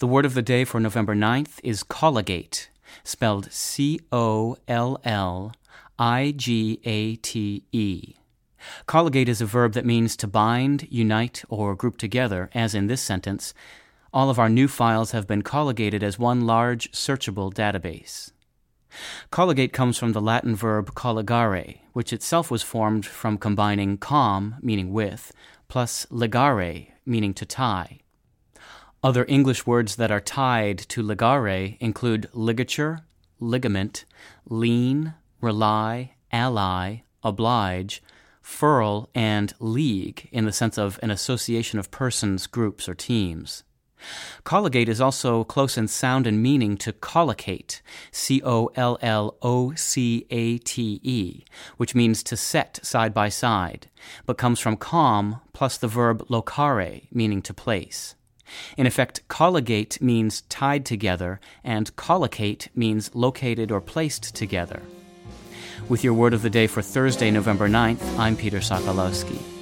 The word of the day for November 9th is colligate, spelled C O L L I G A T E. Colligate is a verb that means to bind, unite, or group together, as in this sentence. All of our new files have been colligated as one large searchable database. Colligate comes from the Latin verb colligare, which itself was formed from combining com, meaning with, plus ligare, meaning to tie. Other English words that are tied to ligare include ligature, ligament, lien, rely, ally, oblige, furl, and league in the sense of an association of persons, groups, or teams. Colligate is also close in sound and meaning to collocate, C O L L O C A T E, which means to set side by side, but comes from com plus the verb locare, meaning to place. In effect, colligate means tied together, and collocate means located or placed together. With your word of the day for Thursday, November 9th, I'm Peter Sokolowski.